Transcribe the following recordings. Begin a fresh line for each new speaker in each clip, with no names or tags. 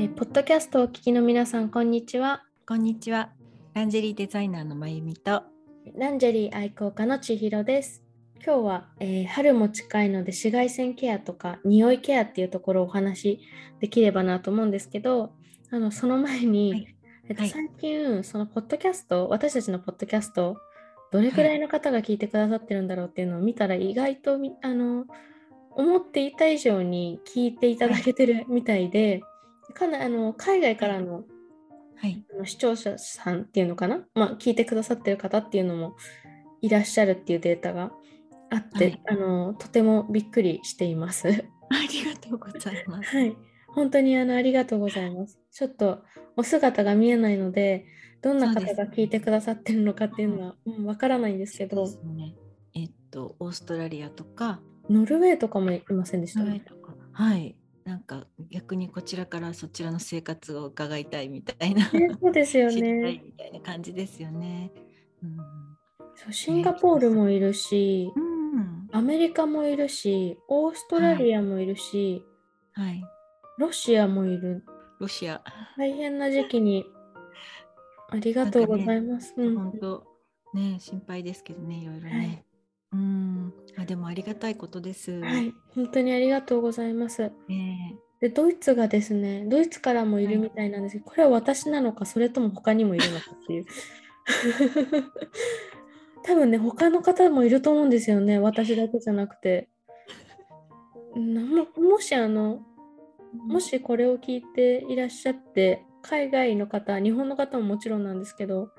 えーポッドキャストをお聞きの皆さん、こんにちは。
こんにちは。ランジェリーデザイナーのまゆみと。
ランジェリー愛好家の千尋です。今日は、えー春も近いので紫外線ケアとか匂いケアっていうところをお話しできればなと思うんですけど、あのその前に、
はい
えっと
はい
最近そのポッドキャスト、私たちのポッドキャスト、どれくらいの方が聞いてくださってるんだろうっていうのを見たら意外とみあの思っていた以上に聞いていただけてるみたいで、かなあの海外からの
はい。
あの視聴者さんっていうのかな、まあ、聞いてくださってる方っていうのもいらっしゃるっていうデータがあって、
はい
あのとてもびっくりしています。
ありがとうございます。
はい、本当にあのありがとうございます。ちょっとお姿が見えないので、どんな方が聞いてくださってるのかっていうのはうんわからないんですけど、
ね。えっと、オーストラリアとか、
ノルウェーとかもいませんでした、
はいとか、はい。なんか逆にこちらからそちらの生活を伺いたいみたいな、
ねそうですよね。
みたいな感じですよね。うん。
そうシンガポールもいるし、
うん。
アメリカもいるし、オーストラリアもいるし、
はい。
ロシアもいる。
ロシア。
大変な時期に ありがとうございます。うん
本当ね心配ですけどねいろいろね。
はい
うん。あでもありがたいことです。
はい、本当にありがとうございます。
ね
で、ドイツがですね、ドイツからもいるみたいなんですけど、これは私なのか、それとも他にもいるのかっていう。多分ね、他の方もいると思うんですよね、私だけじゃなくて。なももしあの、もしこれを聞いていらっしゃって、海外の方、日本の方ももちろんなんですけど、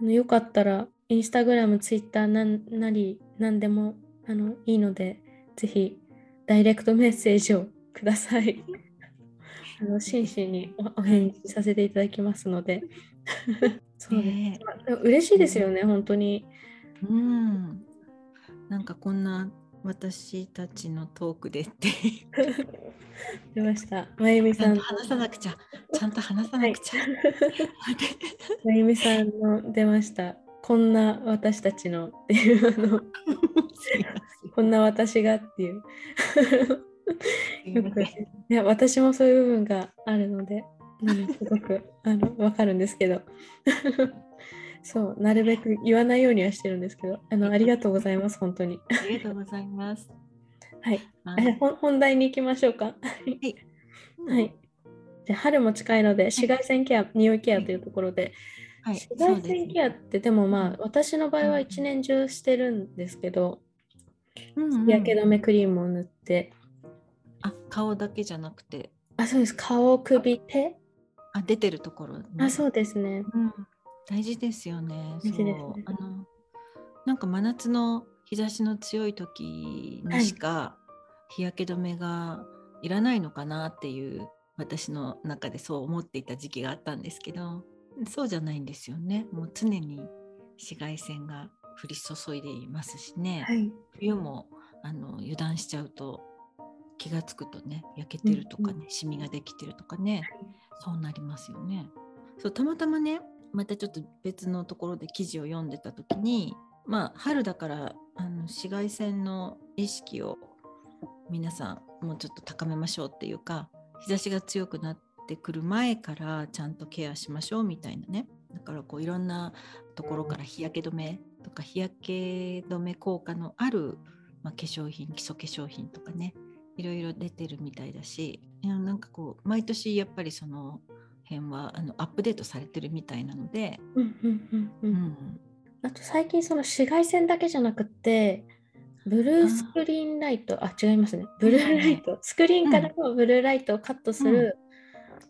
あのよかったら、インスタグラム、ツイッターなんなり、なんでもあのいいので、ぜひ、ダイレクトメッセージをください。あの真摯におお返事させていただきますので。そうです。
ね
まあでも嬉しいですよね、本当に。
うん。なんかこんな私たちのトークでって
出ました。まゆみさん
ちゃんと、話さなくちゃちゃんと話さなくちゃ。
まゆみさんの出ました。こんな私たちのっていうあの、こんな私がっていう。よく いや私もそういう部分があるので、うん、すごくあの分かるんですけど。そうなるべく言わないようにはしてるんですけどあのありがとうございます本当に。
ありがとうございます。
はい。
は
え本本題に行きましょうか。
い。
はい。じゃあ春も近いので紫外線ケア、匂いケアというところで
はい。
紫外線ケアってでもまあ私の場合は一年中してるんですけど
うん
日焼け止めクリームを塗って。
あ顔だけじゃなくて。
あそうです。顔首手。
あ出てるところ、ね。
あそうですね。
うん、大事ですよね。
大事ですね。
そう。あのなんか真夏の日差しの強い時にしか日焼け止めがいらないのかなっていう私の中でそう思っていた時期があったんですけどそうじゃないんですよね。もう常に紫外線が降り注いでいますしね、
はい
冬もあの油断しちゃうと気がつくとね焼けてるとかね、
うん
シミができてるとかね、そうなりますよね。そうたまたまねまたちょっと別のところで記事を読んでた時にまあ春だからあの紫外線の意識を皆さんもうちょっと高めましょうっていうか日差しが強くなってくる前からちゃんとケアしましょうみたいなね。だからこういろんなところから日焼け止めとか日焼け止め効果のある、まあ、化粧品基礎化粧品とかね。いろいろ出てるみたいだしいやなんかこう毎年やっぱりその辺はあのアップデートされてるみたいなので、
あと最近その紫外線だけじゃなくってブルースクリーンライトあ違いますね。ブルーライト。スクリーンからのブルーライトをカットする、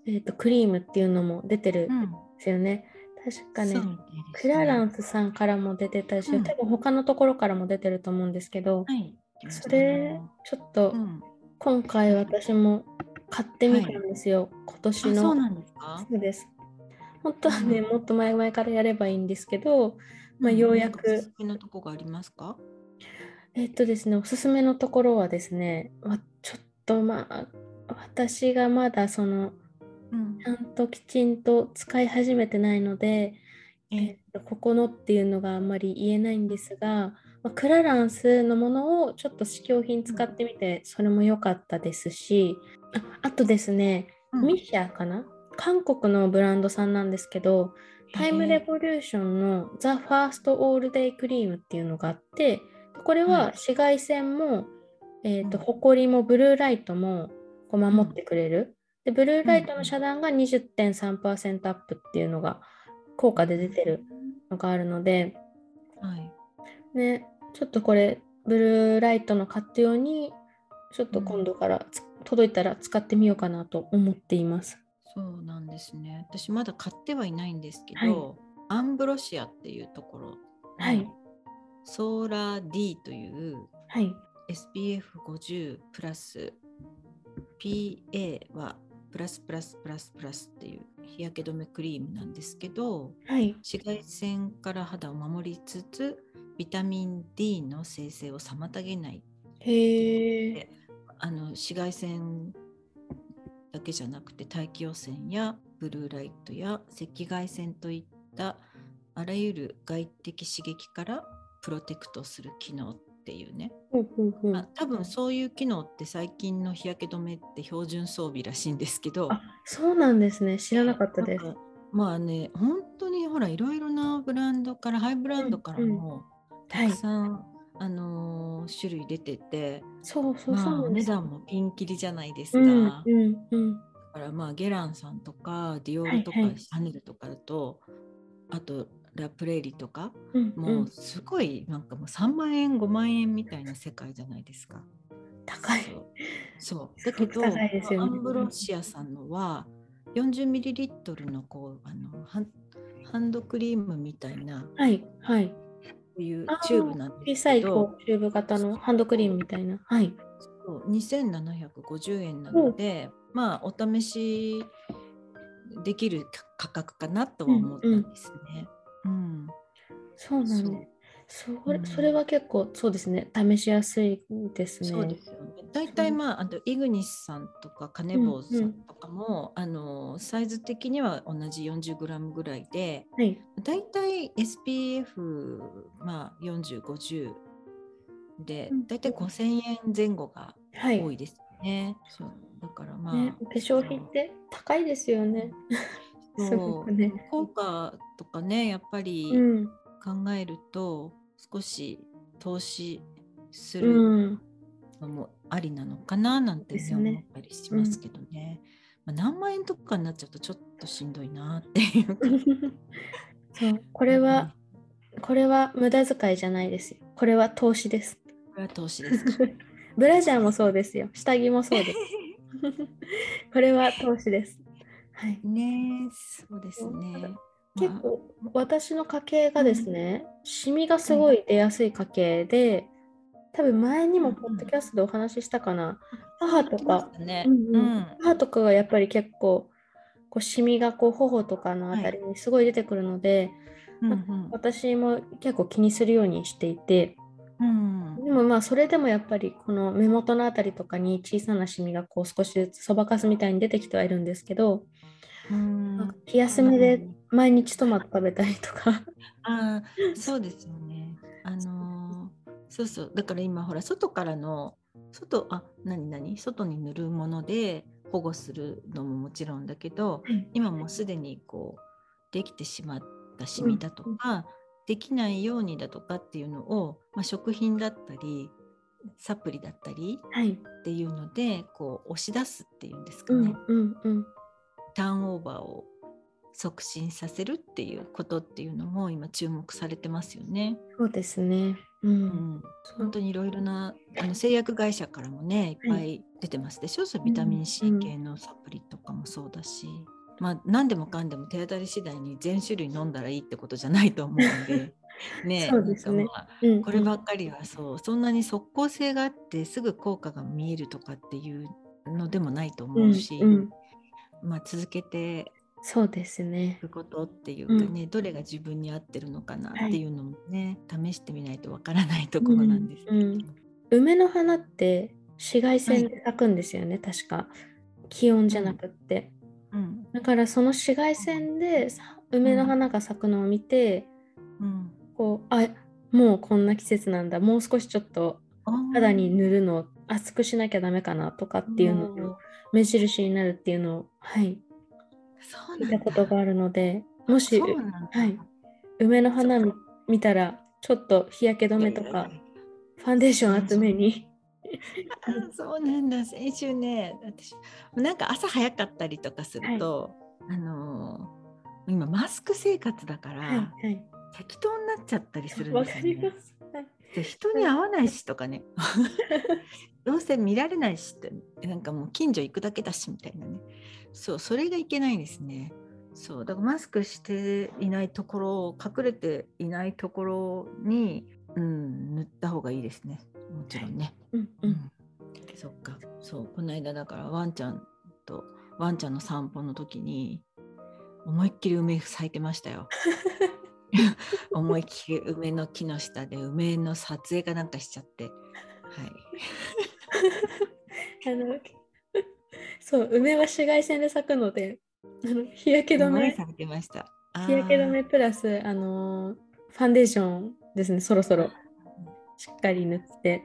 えー、とクリームっていうのも出てるん。ですよね、確かね
そうみたいです
クララン
ね
スさんからも出てたし、
うん。
多分他のところからも出てると思うんですけど、
はい、
それちょっと
うん、
今回私も買ってみたんですよ、今
あ
年の
そうなんですか？
そうです。本当はね、
うん。
もっと前々からやればいいんですけど、まあ、ようや
なんかおす
く
すめのとこがありますか？
えっとですね、おすすめのところはですね、わちょっとまあ、私がまだその、
うん。
ちゃんときちんと使い始めてないので、えっとここのっていうのがあんまり言えないんですが、まあクラランスのものをちょっと試供品使ってみて、それも良かったですし、ああとですね、
うん。
ミシャかな？韓国のブランドさんなんですけど、タイムレボリューションのザ・ファースト・オールデイ・クリームっていうのがあって、これ
は
はい紫外線も、えーと
うん。
ホコリもブルーライトもこう守ってくれる。で、ブルーライトの遮断が20.3%アップっていうのが効果で出てるのがあるので、
はい。
ね、ちょっとこれ、ブルーライトの買ったように、ちょっと今度からつ届いたら使ってみようかなと思っています。
そうなんですね。私まだ買ってはいないんですけ
はい
ど、アンブロシアっていうところの
はい
ソーラー D という
はい。
SPF50 プラス PA はプラスプラスプラスプラスっていう日焼け止めクリームなんですけど
はい。
紫外線から肌を守りつつビタミン D の生成を妨げない
へえ。
あの紫外線だけじゃなくて大気汚染やブルーライトや赤外線といったあらゆる外的刺激からプロテクトする機能っていうね、まあ、多分そういう機能って最近の日焼け止めって標準装備らしいんですけど
あ、そうなんですね。知らなかったです。
まあね本当にほらいろいろなブランドからハイブランドからもた
はい
く。さん、あのー種類出てて、
そうそうそう
まあ、お値。段もピンキリじゃないですか。
うんうんうん。
だからまあゲランさんとかディオールとか、
はいはい
シャネルとかだとあとラプレーリとか
うんう、
もうんすごいなんかもう3万円5万円みたいな世界じゃないですか。
高い。
そうだけど
ね
アンブロシアさんのは 40ml のこうあのハンハンドクリームみたいなこ
はいはい。
ういうチューブなんで
小さい
すけど
こうチューブ型のハンドクリームみたいな。はい。
そう2750円なので、まあお試しできる価格かなとは思ったんですね。うん
そうなん
そう
です。そ
うん
れそれは結構そうですね。試しやすいですね。
そうですよね。大体まああとイグニスさんとかカネボウさんとかも、あのサイズ的には同じ 40g ぐらいで、
はい。
大体 SPF まあ4050で
うん
大体5000円前後が
はい。
多いですよね。そうだからまあ、
ね、化粧品って高いですよね。すごくね。
効果とかねやっぱり
うん。
考えると少し投資す
う
る
ん。
のもありなのかななんて、思ったりしますけどね、まあ、何万円とかになっちゃうとちょっとしんどいなっていうか
そう、これは、これは無駄遣いじゃないですよ。これは投資です。
これは投資ですか？
ブラジャーもそうですよ。下着もそうです。これは投資です。はい。
ねえそうですね
結構私の家系がですね、シミがすごい出やすい家系で、多分前にもポッドキャストでお話ししたかな。母とか、
ね。
うんうん。
うん。
母とかがやっぱり結構こうシミがこう頬とかのあたりにすごい出てくるので、
うんうん。
私も結構気にするようにしていて。
うん。
でもまあそれでもやっぱりこの目元のあたりとかに小さなシミがこう少しずつそばかすみたいに出てきてはいるんですけど、
うん。
気休めで毎日トマト食べたりとか。
ああそうですよね。あのーそうそう。だから今ほら外からの外あ何何？外に塗るもので保護するのももちろんだけど今もうすでにこうできてしまったシミだとか、できないようにだとかっていうのを、まあ、食品だったりサプリだったり
はい、
っていうのでこう押し出すっていうんですかね、
うんうんうん
ターンオーバーを促進させるっていうことっていうのも今注目されてますよね。
そうですね。うん、
本当にいろいろなあの製薬会社からもねいっぱい出てますでしょ、そうビタミン C 系のサプリとかもそうだし、まあ何でもかんでも手当たり次第に全種類飲んだらいいってことじゃないと思うんで。ね
そうですね。
まあ
うん。
こればっかりはそうそんなに即効性があってすぐ効果が見えるとかっていうのでもないと思うし、
うんうん
まあ続けて
そうですね
ことっていうかね、どれが自分に合ってるのかなっていうのもね、試してみないとわからないところなんですけど、
うんうん。梅の花って紫外線で咲くんですよね、確か。気温じゃなくって、
うん。
だからその紫外線でさ梅の花が咲くのを見て、
うん。
こうあもうこんな季節なんだもう少しちょっと肌に塗るの厚くしなきゃダメかなとかっていうのの目印になるっていうのを、はい、
そう
見たことがあるのでもし、はい、梅の花見見たらちょっと日焼け止めとかファンデーション厚めに。
あ そうなんだ。先週ね私なんか朝早かったりとかすると、あのー今マスク生活だから、
はいはい。
適当になっちゃったりするん
わ
ですよね。人に会わないしとかね どうせ見られないしってなんかもう近所行くだけだしみたいなね。そうそれがいけないですね。そうだからマスクしていないところ隠れていないところに、うん、塗った方がいいですね。もちろんね、
うん
う
うんん、
そっか。そうこの間だからワンちゃんとワンちゃんの散歩の時に思いっきり梅咲いてましたよ。思いっきり梅の木の下で梅の撮影かなんかしちゃって。はい
あのそう梅は紫外線で咲くのであの日焼け止め。日焼け止めプラスあのーファンデーションですねそろそろ。しっかり塗って。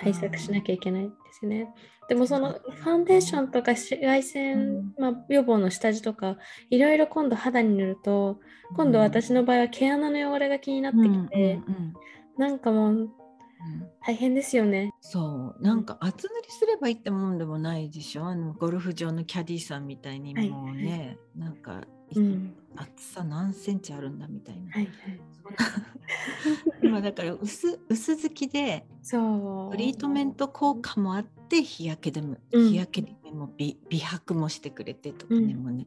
対策しなきゃいけないですね。でもそのファンデーションとか紫外線、
うん。
まあ、予防の下地とかいろいろ今度肌に塗ると今度私の場合は毛穴の汚れが気になってきて、なんかもう
うん
大変ですよね。
そう。なんか厚塗りすればいいってもんでもないでしょ？あのゴルフ場のキャディーさんみたいに
はい
もうね、なんか、
うん。
厚さ何センチあるんだみたいな、
はいはい、
今だから薄薄付きで
そう。
トリートメント効果もあって日焼け止め、
うん。
日焼け止めも美美白もしてくれてとかね、
うん
もうね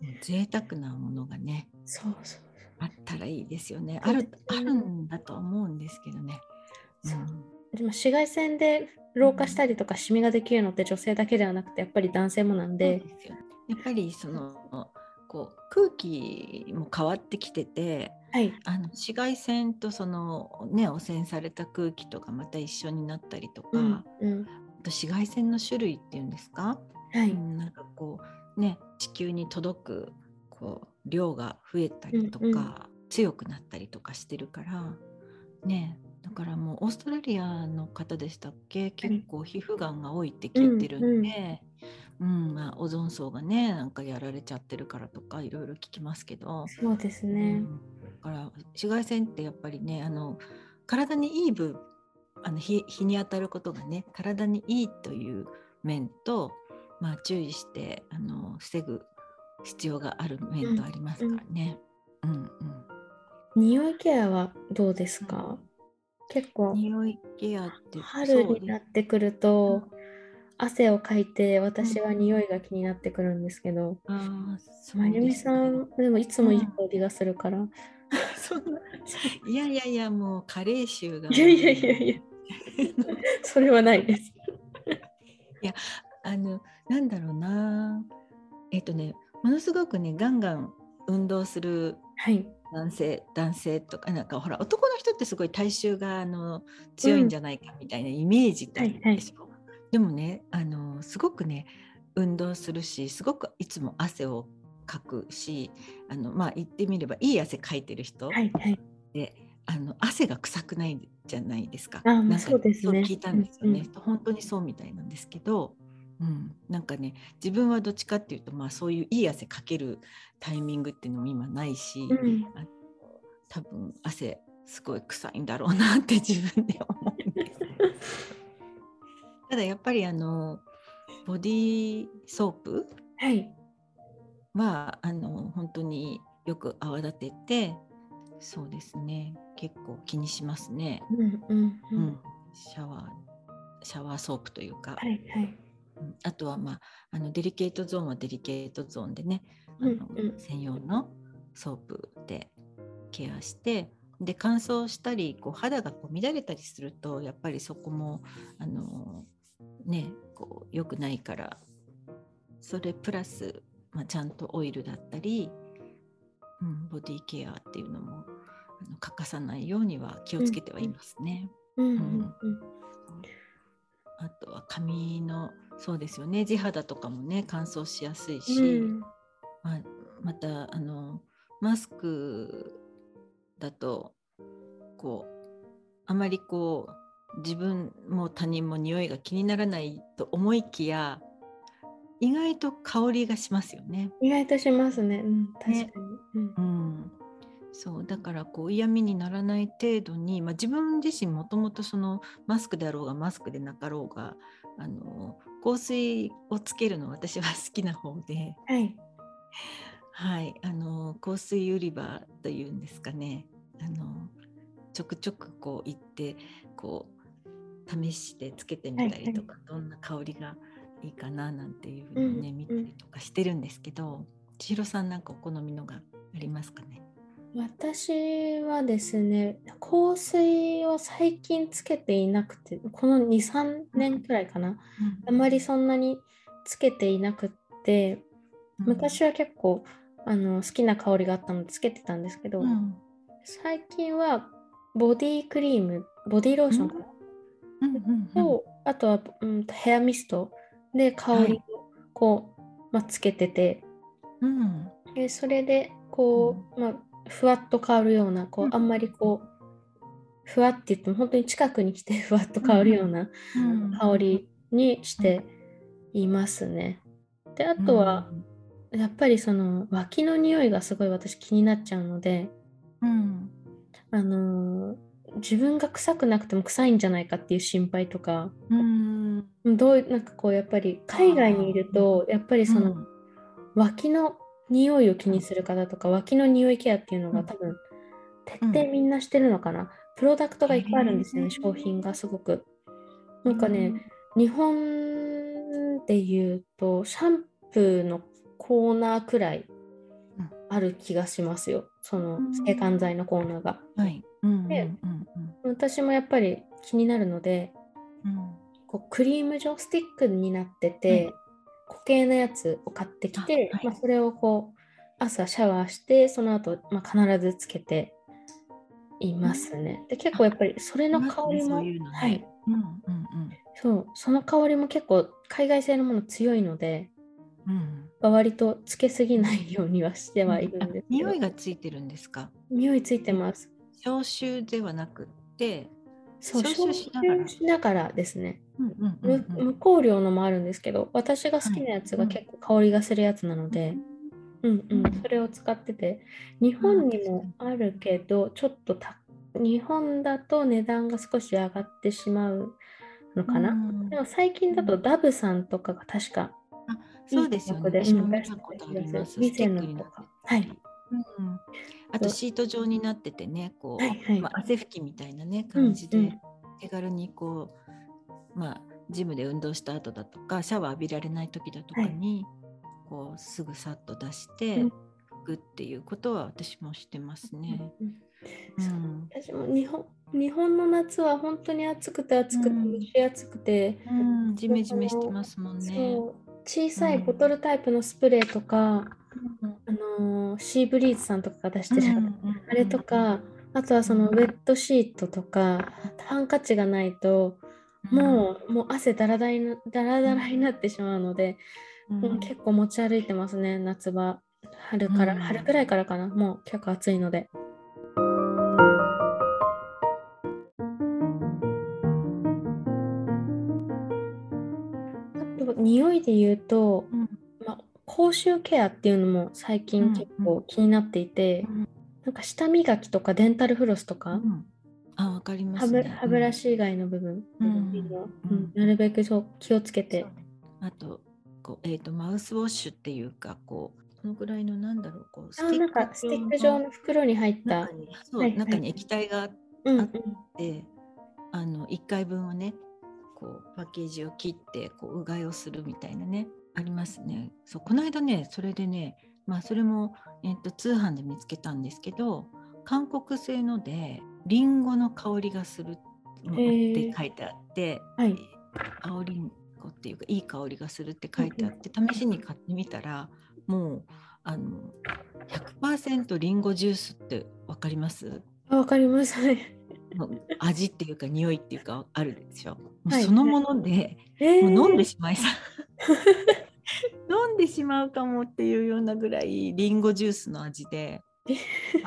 もう贅沢なものがね
そうそう
あったらいいですよね。あるあるんだと思うんですけどね。
でも紫外線で老化したりとかシミができるのって女性だけではなくてやっぱり男性もなんで。
ですよやっぱりそのこう空気も変わってきてて
はい。
あの紫外線とそのね汚染された空気とかまた一緒になったりとか、
うんうん。
あと紫外線の種類っていうんですか、
はい、
うんなんかこうね地球に届くこう量が増えたりとか、
うんうん。
強くなったりとかしてるからねだからもうオーストラリアの方でしたっけ？結構皮膚がんが多いって聞いてるんで、うんまあ、オゾン層がねなんかやられちゃってるからとかいろいろ聞きますけど、
そうですね。
うん。だから紫外線ってやっぱりねあの体にいい分あの日日に当たることがね体にいいという面と、まあ、注意してあの防ぐ必要がある面とありますからね。うん。うん。
匂いケアはどうですか？結構
匂いケアって
春になってくると汗をかいて私は匂いが気になってくるんですけど、
あーそう
まゆみさんでもいつもいい香りがするから、
そんないやいやいやもう加齢臭が。
いやいやいやいや。それはないです。
あのなんだろうな。えっとねものすごくねガンガン運動する
はい。
男性男性とかなんかほら男の人ってすごい体臭があの強いんじゃないかみたいなイメージってあるでしょ、でもねあのすごくね運動するしすごくいつも汗をかくしあのまあ言ってみればいい汗かいてる人
はいはい。
であの汗が臭くないじゃないですか。なんか
そうですね。
そう聞いたんですよね、
うん。
本当にそうみたいなんですけど、うん、なんかね自分はどっちかっていうと、まあ、そういういい汗かけるタイミングっていうのも今ないし、
うん、
多分汗すごい臭いんだろうなって 自分で思うんです。ただやっぱりあのボディーソープ
はい。
はあの本当によく泡立ててそうですね結構気にしますね。
うんうんう
うんん、シャワーシャワーソープというか、
はいはい。
うんあとは、まあ、あのデリケートゾーンはデリケートゾーンでね、あ
うん
の
うん。
専用のソープでケアしてで乾燥したりこう肌がこう乱れたりするとやっぱりそこもあのねこう良くないからそれプラス、まあ、ちゃんとオイルだったり、うん、ボディケアっていうのもあの欠かさないようには気をつけてはいますね。あとは髪のそうですよね地肌とかもね乾燥しやすいし、
うん
まあ、またあのマスクだとこうあまりこう自分も他人も匂いが気にならないと思いきや意外と香りがしますよね。
意外としますね。うん、確かに。うん
うん、そうだからこう嫌味にならない程度に、まあ、自分自身もともとそのマスクであろうがマスクでなかろうがあの香水をつけるの私は好きな方で、
はい。
はい、あの香水売り場というんですかね。あのちょくちょくこう行ってこう試してつけてみたりとか、どんな香りがいいかななんていうふうにね、
うん。
見たりとかしてるんですけど千尋さんなんかお好みのがありますかね？
私はですね、香水を最近つけていなくて、この2、3年くらいかな。あまりそんなにつけていなくって、昔は結構あの好きな香りがあったのでつけてたんですけど、
うん。
最近はボディクリーム、ボディローションかと、あとは、うん、とヘアミストで香りをこう、まあ、つけてて、
うん。
でそれでこう、まあ、ふわっと香るようなこう、
うん。
あんまりこうふわって言っても本当に近くに来て ふわっと香るような
うん。
香りにしていますね。であとは、やっぱりその脇の匂いがすごい私気になっちゃうので、
うん。
あのー自分が臭くなくても臭いんじゃないかっていう心配とか
うん。
どうなんかこうやっぱり海外にいるとやっぱりその、脇の匂いを気にする方とか脇の匂いケアっていうの
うん。
が多分徹底みんなしてるのかな、プロダクトがいっぱいあるんですよね、商品がすごく。なんかね、日本で言うとシャンプーのコーナーくらい
うん。
ある気がしますよ。その
うん。
制汗剤のコーナーが。で私もやっぱり気になるので
うん。
こうクリーム状スティックになってて、
はい
固形のやつを買ってきて、
あはい。
まあ、それをこう朝シャワーしてその後、まあ必ずつけていますね。で結構やっぱりそれの香りも、
そういうのね。
はい、
うんうん
そうその香りも結構海外製のもの強いので
うん。うん
割とつけすぎないようにはしてはいるんですけど、
匂いがついてるんですか？
匂いついてます。
消臭ではなくって
そう
消臭しながら。
ですね。無無香料のもあるんですけど私が好きなやつが結構香りがするやつなので、うん。うん
うん。
それを使ってて。日本にもあるけどちょっとた日本だと値段が少し上がってしまうのかな、
うん
でも最近だとダブさんとかが確か
あそうですよね。こ
はい。
うん、あとシート状になっててね、こう、
はいはい。
まあ、汗拭きみたいなね感じで、
うん。うん
手軽にこう、まあ、ジムで運動した後だとかシャワー浴びられない時だとかに、こうすぐさっと出して
うん。
拭くっていうことは私もしてますね。
うん
うん
私も日本日本の夏は本当に暑くて暑くて
うん。
蒸し暑くて、
うん、ジメジメしてますもんね。
そう小さいボトルタイプのスプレーとか、シーブリーズさんとかが出してる、
うんうん
あれとか、あとはそのウェットシートとか、ハンカチがないと、もう、もう汗だらだらにだらだらになってしまうので、
うん。
もう結構持ち歩いてますね、夏場。春から、
うん。
春くらいからかな、もう結構暑いので。あと、匂いで言うと、
うん。
まあ、口臭ケアっていうのも最
うん
近結構気になっていて、
うん。
なんか舌磨きとかデンタルフロスとか、
うん。あ、わかりま
歯ブ
すね。
歯ブラシ以外の部分、
うん
うん。
うん。
なるべくそう気をつけて、
あとこう、えー、とマウスウォッシュっていうかこうこのぐらいのなんだろうこう
あなんかスティック状の袋に入った。
中、にそう、
はいはい。
中に液体があっ
うん
あてあの1回分をねこうパッケージを切ってこううがいをするみたいなねありますね。そうこの間ねそれでねまあそれも、えー、と通販で見つけたんですけど韓国製のでリンゴの香りがするのって書いてあって、
はい。
青リンゴっていうかいい香りがするって書いてあって試しに買ってみたらもうあの100%リンゴジュースってわかります？
あわかります。はい。
味っていうか匂いっていうかあるでしょ。
はい。
そのもので、
えー。
もう飲んでしまいさ 飲んでしまうかもっていうようなぐらいリンゴジュースの味で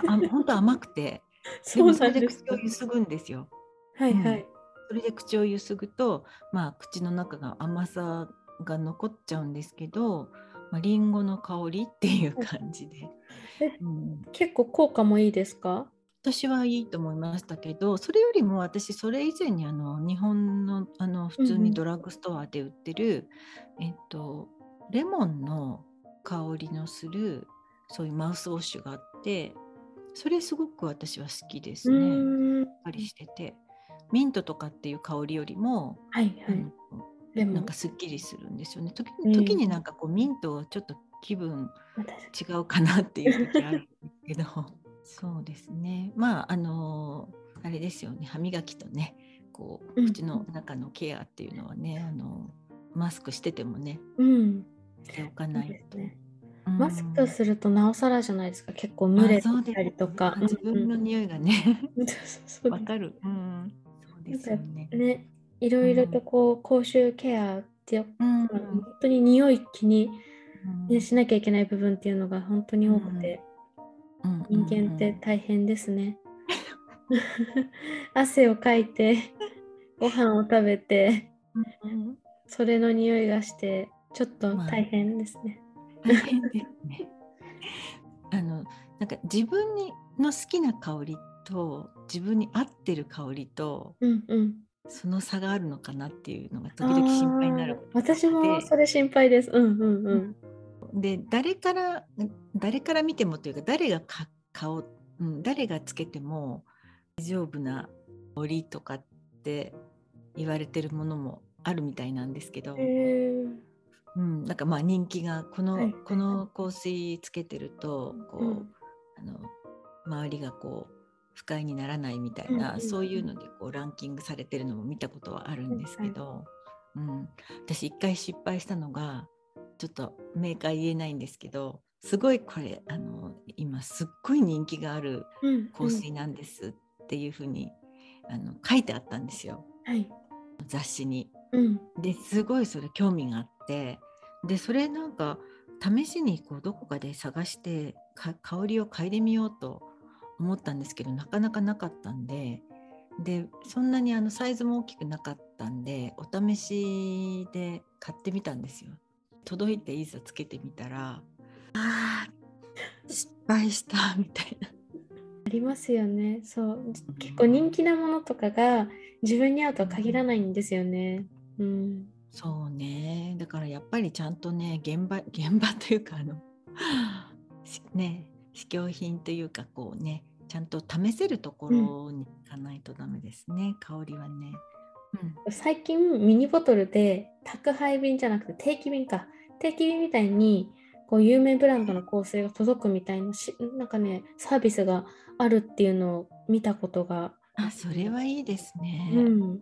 あ本当甘くて。で
そう
もそれで口をゆすぐんですよ。
はいはい。
それで口をゆすぐと、まあ、口の中が甘さが残っちゃうんですけど、まあ、リンゴの香りっていう感じで、
うん、結構効果もいいですか？
私はいいと思いましたけどそれよりも私それ以前にあの日本のあの普通にドラッグストアで売ってる、うん、えっと、レモンの香りのするそういうマウスウォッシュがあってそれすごく私は好きですね。やっぱりしてて。ミントとかっていう香りよりも、
はいはい、
なんかすっきりするんですよね。時に時になんかこうミントはちょっと気分違うかなっていう時あるんですけど。そうですね。まああのあれですよね。歯磨きとねこう口の中のケアっていうのはね、あのマスクしててもね、
うん、
しておかないと。
マスクするとなおさらじゃないですか。結構蒸れたりとか、
自分の匂いがねわかる、うん、そうですよね。
ねいろいろとこう、口臭ケアって、うん、本当に匂い気に、ね、しなきゃいけない部分っていうのが本当に多くて、人間って大変ですね。汗をかいてご飯を食べて、それの匂いがしてちょっと大変ですね。
大変ですね。あのなんか自分にの好きな香りと自分に合ってる香りと、
うんうん、
その差があるのかなっていうのが時々心配になる
私もそれ心配です。うんうんうん。
で誰から誰から見てもというか誰が顔、うん、誰がつけても大丈夫な森とかって言われてるものもあるみたいなんですけど、うん、なんかまあ人気がこの、はい、この香水つけてるとこう、うん、あの周りがこう不快にならないみたいな、うんうん、そういうのでこうランキングされてるのも見たことはあるんですけど、うん、私一回失敗したのがちょっとメーカー言えないんですけどすごいこれあの今すっごい人気がある香水なんですっていうふうに、んあの書いてあったんですよ、
はい、
雑誌に。
うん、
ですごいそれ興味があってでそれなんか試しにこうどこかで探して香りを嗅いでみようと思ったんですけどなかなかなかったんででそんなにあのサイズも大きくなかったんでお試しで買ってみたんですよ。届いていざつけてみたらあ失敗した みたいな。
ありますよねそう結構人気なものとかが自分に合うとは限らないんですよね。うん、
そうね。だからやっぱりちゃんとね現場 現場というかあの ね試供品というかこうねちゃんと試せるところに行かないとダメですね、うん、香りはね、
うん、最近ミニボトルで宅配便じゃなくて定期便か。定期便みたいにこう有名ブランドの香水が届くみたいなしなんかねサービスがあるっていうのを見たことが
あそれはいいですね。
うん、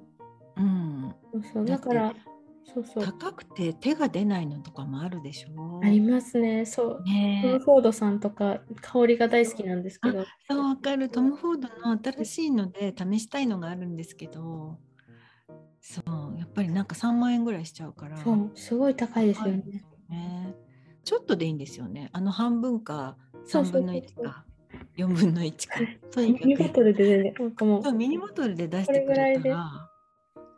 うん、
そうだからそうそう。
高くて手が出ないのとかもあるでしょ。
ありますね。そう。ね。トム・フォードさんとか香りが大好きなんですけど。
そうわかる。トム・フォードの新しいので試したいのがあるんですけど。そうやっぱりなんか3万円ぐらいしちゃうから。
そうすごい高いですよね。
ね。ちょっとでいいんですよね。あの半分か3分の1か4分の1か。
とにかくミニボトルで、ね、なんかもう
ミニボトルで出してくれたら。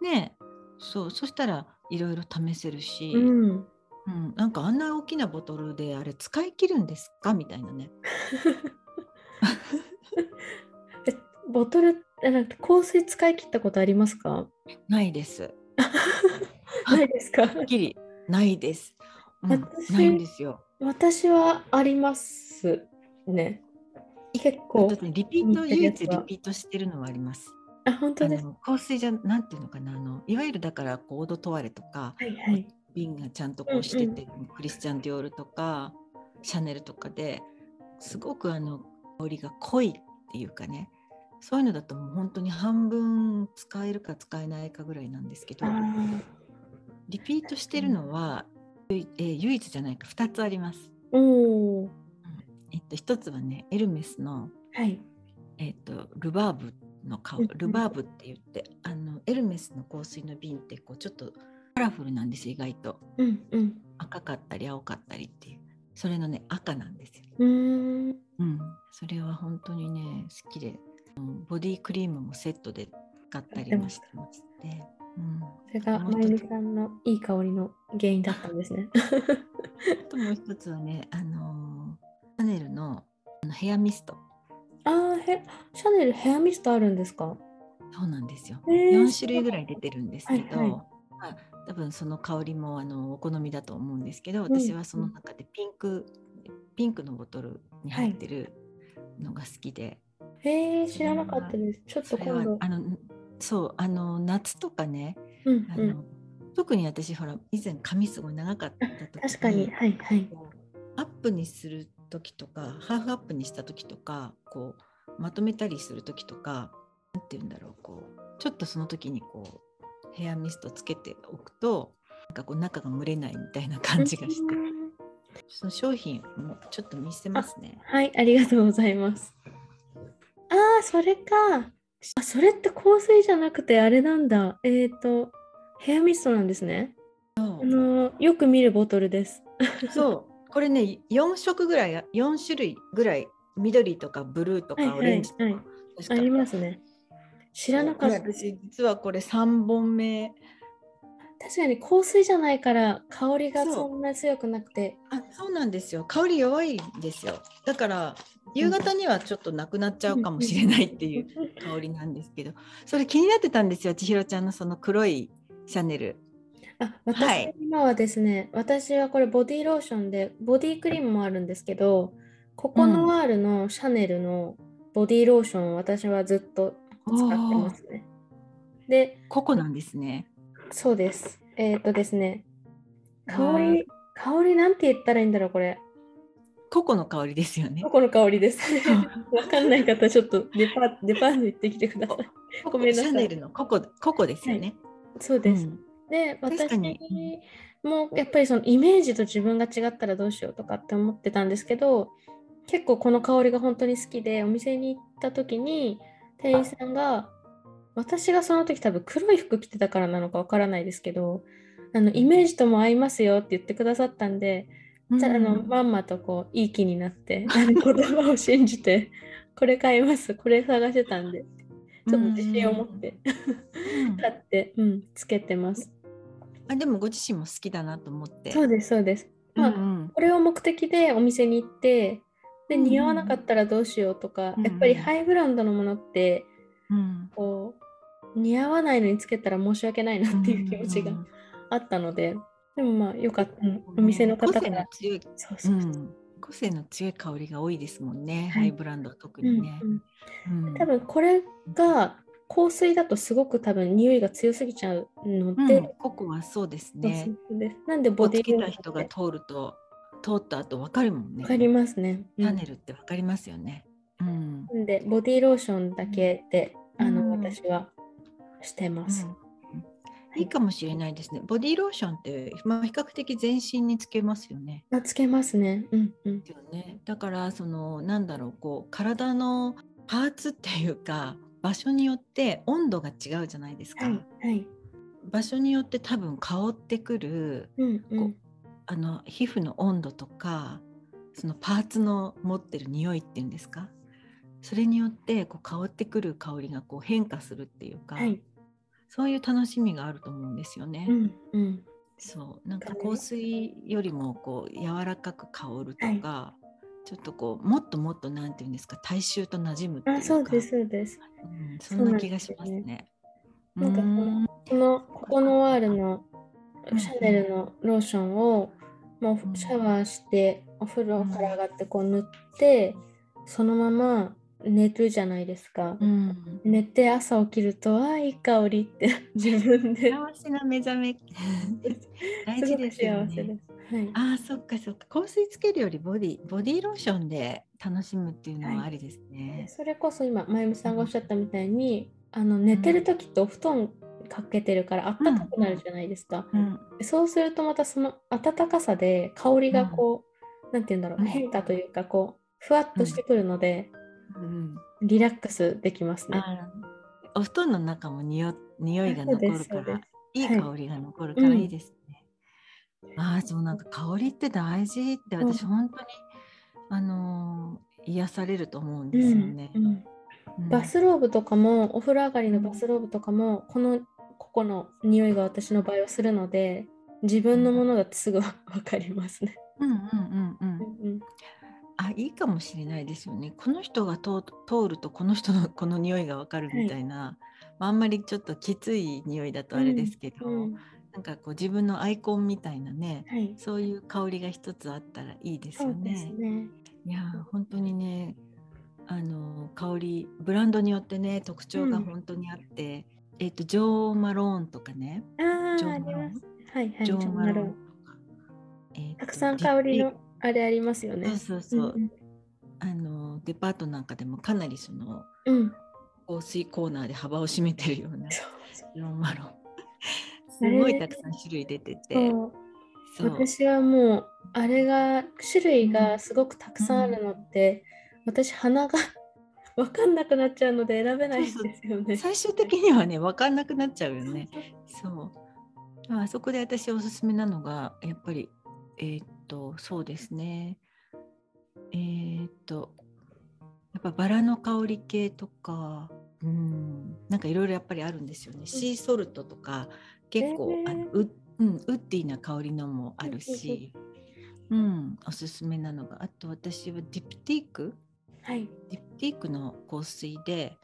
ねそうそしたらいろいろ試せるし、
うん、うん、
なんかあんな大きなボトルであれ使い切るんですか？みたいなね。
ボトルなんか香水使い切ったことありますか？
ないです。
ないですか？
はっきりないです。うん、ないんですよ。
私はありますね。結構。
リピート、唯一リピートしてるのはあります。
あ本当です。
香水じゃなんていうのかなあのいわゆるだからコードトワレとか、
はいはい、
瓶がちゃんとこうしてて、うん。うん、クリスチャン・ディオールとかシャネルとかですごくあの香りが濃いっていうかねそういうのだともう本当に半分使えるか使えないかぐらいなんですけどリピートしてるのは、えー、唯一じゃないか2つあります。
お
うん。えっと、1つはねエルメスの、
はい。
えっと、ルバーブの香ルバーブって言ってあのエルメスの香水の瓶ってこうちょっとカラフルなんです意外と、
うんうん、
赤かったり青かったりっていう。それのね赤なんですよ。
うん。
うん、それは本当にね好きで。ボディクリームもセットで使ったりもしてます。で、うん、
それがまゆみさんのいい香りの原因だったんですね。
あともう一つはね、あのーシャネルのあのヘアミスト。
ああ、へシャネルヘアミストあるんですか？
そうなんですよ。
へー
4種類ぐらい出てるんですけど、
はいはい
まあ、多分その香りもあのお好みだと思うんですけど、
ん
私はその中でピンク、ピンクのボトルに入ってるのが好きで、
へえ、知らなかったです。ちょっと今度。
あのそうあの夏とかね、
うんうん
あの。特に私ほら以前髪すごい長かった時
確かに、はいはい。
アップにする時とかハーフアップにした時とかこうまとめたりする時とかなんて言うんだろうこうちょっとその時にこうヘアミストつけておくとなんかこう中が蒸れないみたいな感じがして
うん
その商品もちょっと見せますね。
はい、ありがとうございます。ああ、それか。あ、それって香水じゃなくてあれなんだ。えっ、と、ヘアミストなんですね。あのよく見るボトルです。
そうこれね4色ぐらい4種類ぐらい緑とかブルーと
はいはい
かオレンジとか、
はい
確か。
ありますね。知らなかった。
私実はこれ3本目。
確かに香水じゃないから香りが
そ
んな強くなくて。
あそうなんですよ。香り弱いんですよ。だから夕方にはちょっとなくなっちゃうかもしれないっていう香りなんですけど。それ気になってたんですよ千尋ちゃんのその黒いシャネル
あ、私、
はい
今はですね、私はこれボディローションで、ボディクリームもあるんですけど、ココノワールのシャネルのボディローションを私はずっと使ってますね。で、
ココなんですね
そうです。えっ、とですね、香り、香りなんて言ったらいいんだろう、これ。
ココの香りですよね
ココの香りです。わかんない方、ちょっとデパデパート行ってきてください。ごめんなさい
シャネルのココココですよね、
そうです。
うん
で、私もやっぱりそのイメージと自分が違ったらどうしようとかって思ってたんですけど、結構この香りが本当に好きで、お店に行った時に店員さんが、私がその時多分黒い服着てたからなのかわからないですけど、あのイメージとも合いますよって言ってくださったんで、
うん。
じゃああのまんまとこういい気になって、あの言葉を信じて、これ買います、これ探してたんで、ちょっと自信を持って
うん。
買って、うん、つけてます。
あでもご自身も好きだなと思って
そうです、そうです。まあ、
うん
これを目的でお店に行って、で、
うんうん
似合わなかったらどうしようとか、
うんうん
やっぱりハイブランドのものって、
うん
こう、似合わないのにつけたら申し訳ないなっていう気持ちがあったので、でもまあ、よかった。うんお店の方から。
強い、
そうそううそう。
ん、個性の強い香りが多いですもんね、
はい
ハイブランドは特
うん
にね。
うん
うん
多分これが香水だとすごく多分匂いが強すぎちゃうので、
うんココはそうですね。
なんでボディロー
た人が通ると通った後わかるもんね。
わかりますね。うん
シャネルってわかりますよね。うん。
でボディローションだけで、あの
うん
私はしてます。
うんいいかもしれないですね。ボディーローションって、まあ、比較的全身につけますよね。
あつけますね。うんうん。
だからそのなんだろうこう体のパーツっていうか場所によって温度が違うじゃないですか。
はいはい。
場所によって多分香ってくる
うんうん。
あの皮膚の温度とかそのパーツの持ってる匂いっていうんですか？それによってこう香ってくる香りがこう変化するっていうか、
はい。
そういう楽しみがあると思うんですよね。
うんうん。
そうなんか香水よりもこう柔らかく香るとか、ちょっとこうもっともっとなんていうんですか大衆と馴染むっていうか
あそうですそうです。
うんそ
んな
気がしますね。
なんかこの
うん
このココノワールの
うん
シャネルのローションをも
う
シャワーしてお風呂から上がってこう塗ってそのまま寝るじゃないですか。
うん
寝て朝起きるとあいい香りって自分で
幸せな目覚め 大事ですよ
幸せで
ね。
す。はい。
ああそっかそっか。香水つけるよりボディボディローションで楽しむっていうのはありです
で
ね。
それこそ今まゆみさんがおっしゃったみたいにあの寝てる時ってお布団かけてるから暖かくなるじゃないですか。
うん
そうするとまたその暖かさで香りがこう、なんて言うんだろう、
うん。
変化というかこうふわっとしてくるので、
うん。
リラックスできますね。
お布団の中も匂匂いが残るから
い
いい。香りが残るからいいですね。ああそうなんか香りって大事って私
うん
本当に、あのー癒されると思うん
う
ですよ
ん
ね。
うん
うん
バスローブとかもお風呂上がりのバスローブとかもこの個々の匂いが私の場合はするので自分のものだってすぐ 分かりますね。
うんうんうんうん。
うん
あいいかもしれないですよね。この人が通通るとこの人のこの匂いがわかるみたいな、まあ、あんまりちょっときつい匂いだとあれですけど、
うん
なんかこう自分のアイコンみたいなね
はい、
そういう香りが一つあったらいいですよね。
ね。
いやー本当にねあの香りブランドによってね特徴が
うん
本当にあって、えっ、とジョー・マローンとかねジョーマロン
ります。はいはい。
ジョー・マローンとか、えーと
たくさん香りのあれありますよね。
そうそうそう、
うん
あのデパートなんかでもかなりその
うん。うん
香水コーナーで幅を占めてるような
そう
ジョー・マロンすごいたくさん種類出てて
私はもうあれが種類がすごくたくさんあるのって、私鼻が 分かんなくなっちゃうので選べないんですよね。
最終的にはね分かんなくなっちゃうよね。そう。あそこで私おすすめなのがやっぱりえーっとそうですね。えーっとやっぱバラの香り系とか、うん、なんかいろいろやっぱりあるんですよね。シーソルトとか結構、あのウ,、うん、ウッディな香りのもあるし、うん、おすすめなのがあと私はディプティーク？
はい。
ディプティークの香水で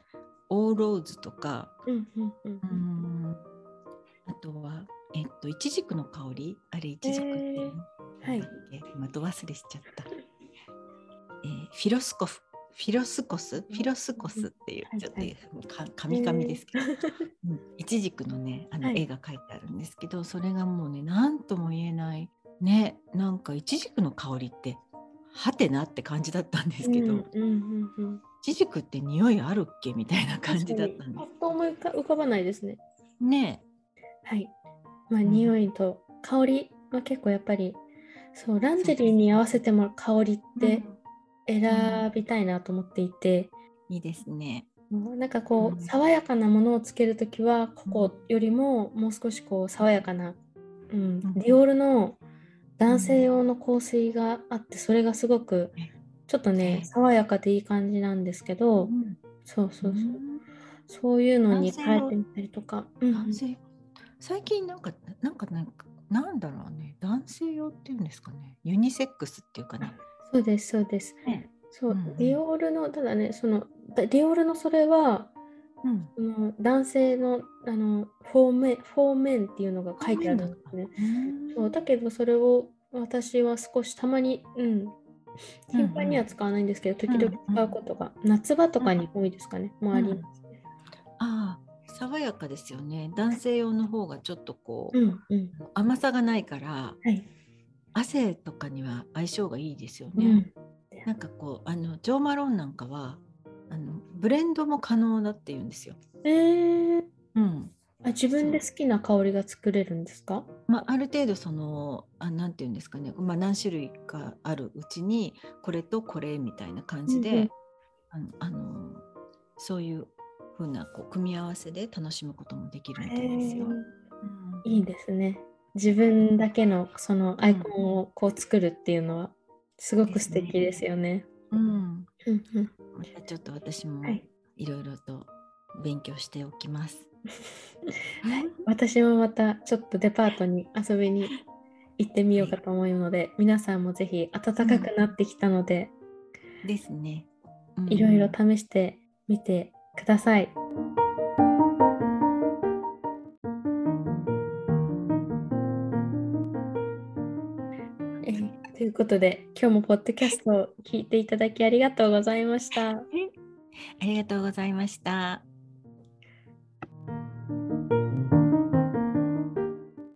オーローズとか
うんうんうん
うーんあとは、えっと、イチジクの香り？あれイチジクっていうの、
はい。
今ど忘れしちゃった。えーフィロスコフフィロスコス？フィロスコスっていう、
はい
ちょっとかカミカミですけど、うん。イチジクのねあの
はい。
絵が描いてあるんですけど、それがもうね何とも言えない。ねなんかイチジクの香りってはてなって感じだったんですけど、
うんうんうんうん、
イチジクって匂いあるっけみたいな感じだったんで
確かにパッと思い浮か浮かばないですね。
すね。
はい。まあ、
ん。
匂いと香りは結構やっぱり、そう、ランジェリーに合わせても香りって選びたいなと思っていて、
いいですね。
なんかこ
うん。
う、爽やかなものをつけるときは、ここよりももう少しこう、爽やかな、うん、
うん。
ディオールの男性用の香水があって、それがすごく、ちょっとね、
え
爽やかでいい感じなんですけど、
うん。
そうそうそう。
うん。
そういうのに変えてみたりとか。うん
男性最近なんかなんかなんかなんだろうね。男性用っていうんですかね。ユニセックスっていうかね。
そうです、そうです。
ね
そう、
うんうん
ディオールの、ただね、その、だディオールのそれは、
うん。
その男性のあのフォーメン、フォーメンっていうのが書いてあるんですね。そうだけど、それを私は少したまに、うん、頻繁には使わないんですけど、時々使うことが、夏場とかに多いですかね、もうありますね。
ああ爽やかですよね。男性用の方がちょっとこう、
うん、うん。
甘さがないから
はい。
汗とかには相性がいいですよね。
うん。
なんかこうあのジョーマロンなんかはあのブレンドも可能だって言うんですよ。
えー、
うん。
あ自分で好きな香りが作れるんですか？
まあ、ある程度そのあなんていうんですかね、まあ、何種類かあるうちにこれとこれみたいな感じで、
うんうん
あのあのそういう風なこう組み合わせで楽しむこともできるみたいですよ。
へー
うん
いいですね。自分だけのそのアイコンをこう作るっていうのはすごく素敵ですよね。
うん、
うんうん
またちょっと私も
はい
いろいろと勉強しておきます。
私もまたちょっとデパートに遊びに行ってみようかと思うので、皆さんもぜひ暖かくなってきたので、
ですね。うん
いろいろ試してみてください。ことで今日もポッドキャストを聞いていただきありがとうございました。
ありがとうございました。